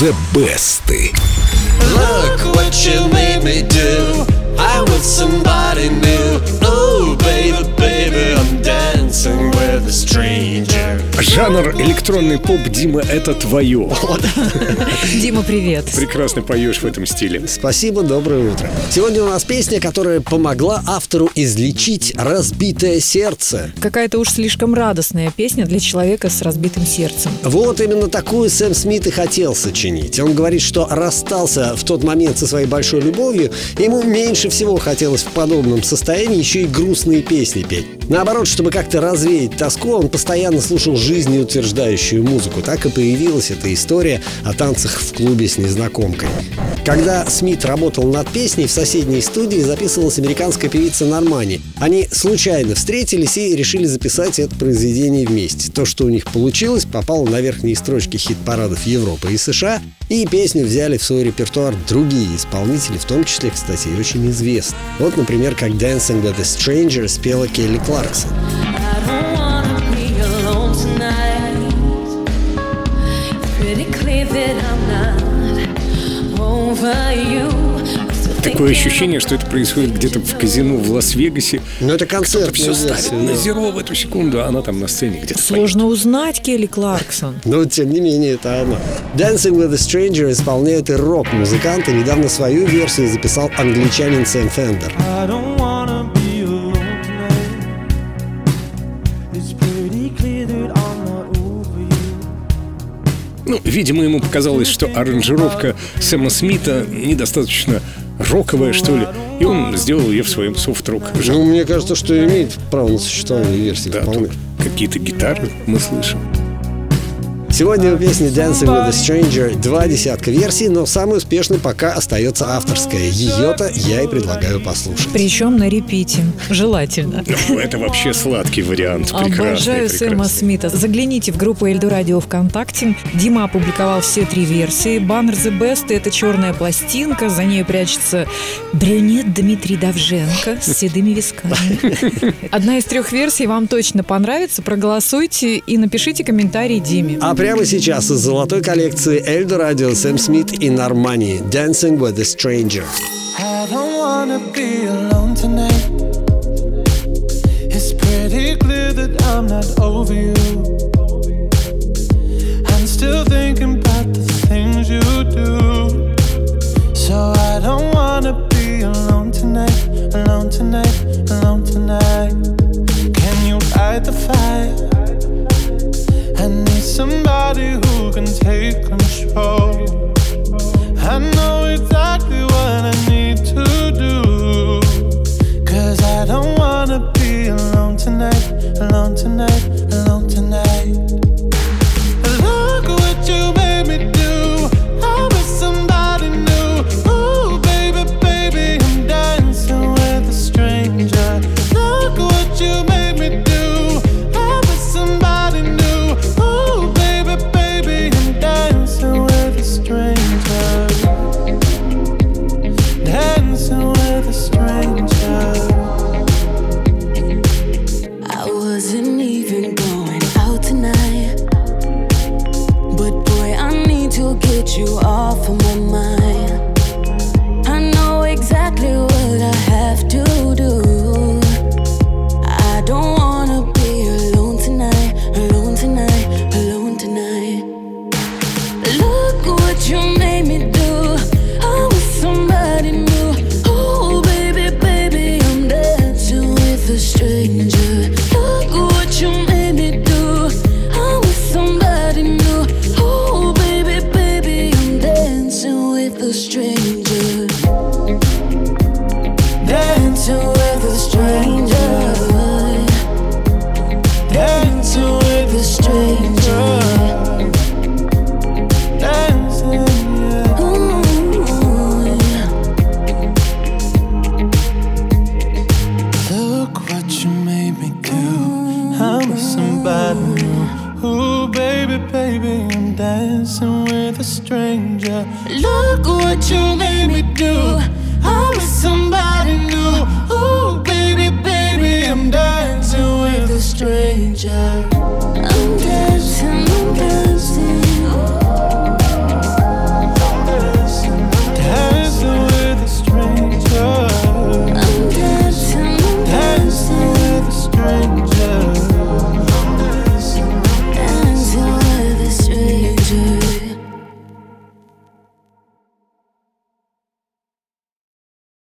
The Best. Look what you made me do. I'm with somebody Жанр электронный поп, Дима, это твое. Дима, привет. Прекрасно поешь в этом стиле. Спасибо, доброе утро. Сегодня у нас песня, которая помогла автору излечить разбитое сердце. Какая-то уж слишком радостная песня для человека с разбитым сердцем. Вот именно такую Сэм Смит и хотел сочинить. Он говорит, что расстался в тот момент со своей большой любовью, ему меньше всего хотелось в подобном состоянии еще и грустные песни петь. Наоборот, чтобы как-то развеять тоску, он постоянно слушал жизнеутверждающую музыку. Так и появилась эта история о танцах в клубе с незнакомкой. Когда Смит работал над песней, в соседней студии записывалась американская певица Нормани. Они случайно встретились и решили записать это произведение вместе. То, что у них получилось, попало на верхние строчки хит-парадов Европы и США, и песню взяли в свой репертуар другие исполнители, в том числе, кстати, и очень известные. Вот, например, как «Dancing with a Stranger» спела Келли Кларксон. I don't wanna be alone tonight. It's pretty clear that I'm not over you. I still think Такое that ощущение, что это происходит где-то в казино в Лас-Вегасе. Ну, это Кто-то концерт. все ставит на зеро в эту секунду, а она там на сцене где-то Сложно узнать Келли Кларксон. Но, тем не менее, это она. Dancing with a Stranger исполняет и рок-музыкант, и недавно свою версию записал англичанин Сэм Фендер. I don't wanna Ну, видимо, ему показалось, что аранжировка Сэма Смита недостаточно роковая, что ли, и он сделал ее в своем софт-рок. Ну, мне кажется, что имеет право на существование версии Да, какие-то гитары мы слышим. Сегодня у песни Dancing with a Stranger два десятка версий, но самой успешной пока остается авторская. Ее-то я и предлагаю послушать. Причем на репите. Желательно. Ну, это вообще сладкий вариант. Прекрасный, Обожаю Сэма. Смита. Загляните в группу Эльду Радио ВКонтакте. Дима опубликовал все три версии. Баннер The Best — это черная пластинка. За ней прячется брюнет Дмитрий Давженко с седыми висками. Одна из трех версий вам точно понравится. Проголосуйте и напишите комментарий Диме. А прямо сейчас из золотой коллекции Эльдо Радио Сэм Смит и Нормани Dancing with a Stranger. It's pretty clear that I'm not over you. Somebody who can take control. I know exactly what I need to do. Cause I don't wanna be alone tonight, alone tonight. I'm with somebody new. Ooh, baby, baby, I'm dancing with a stranger. Look what you made me do. I'm with somebody new. Ooh, baby, baby, I'm dancing with a stranger.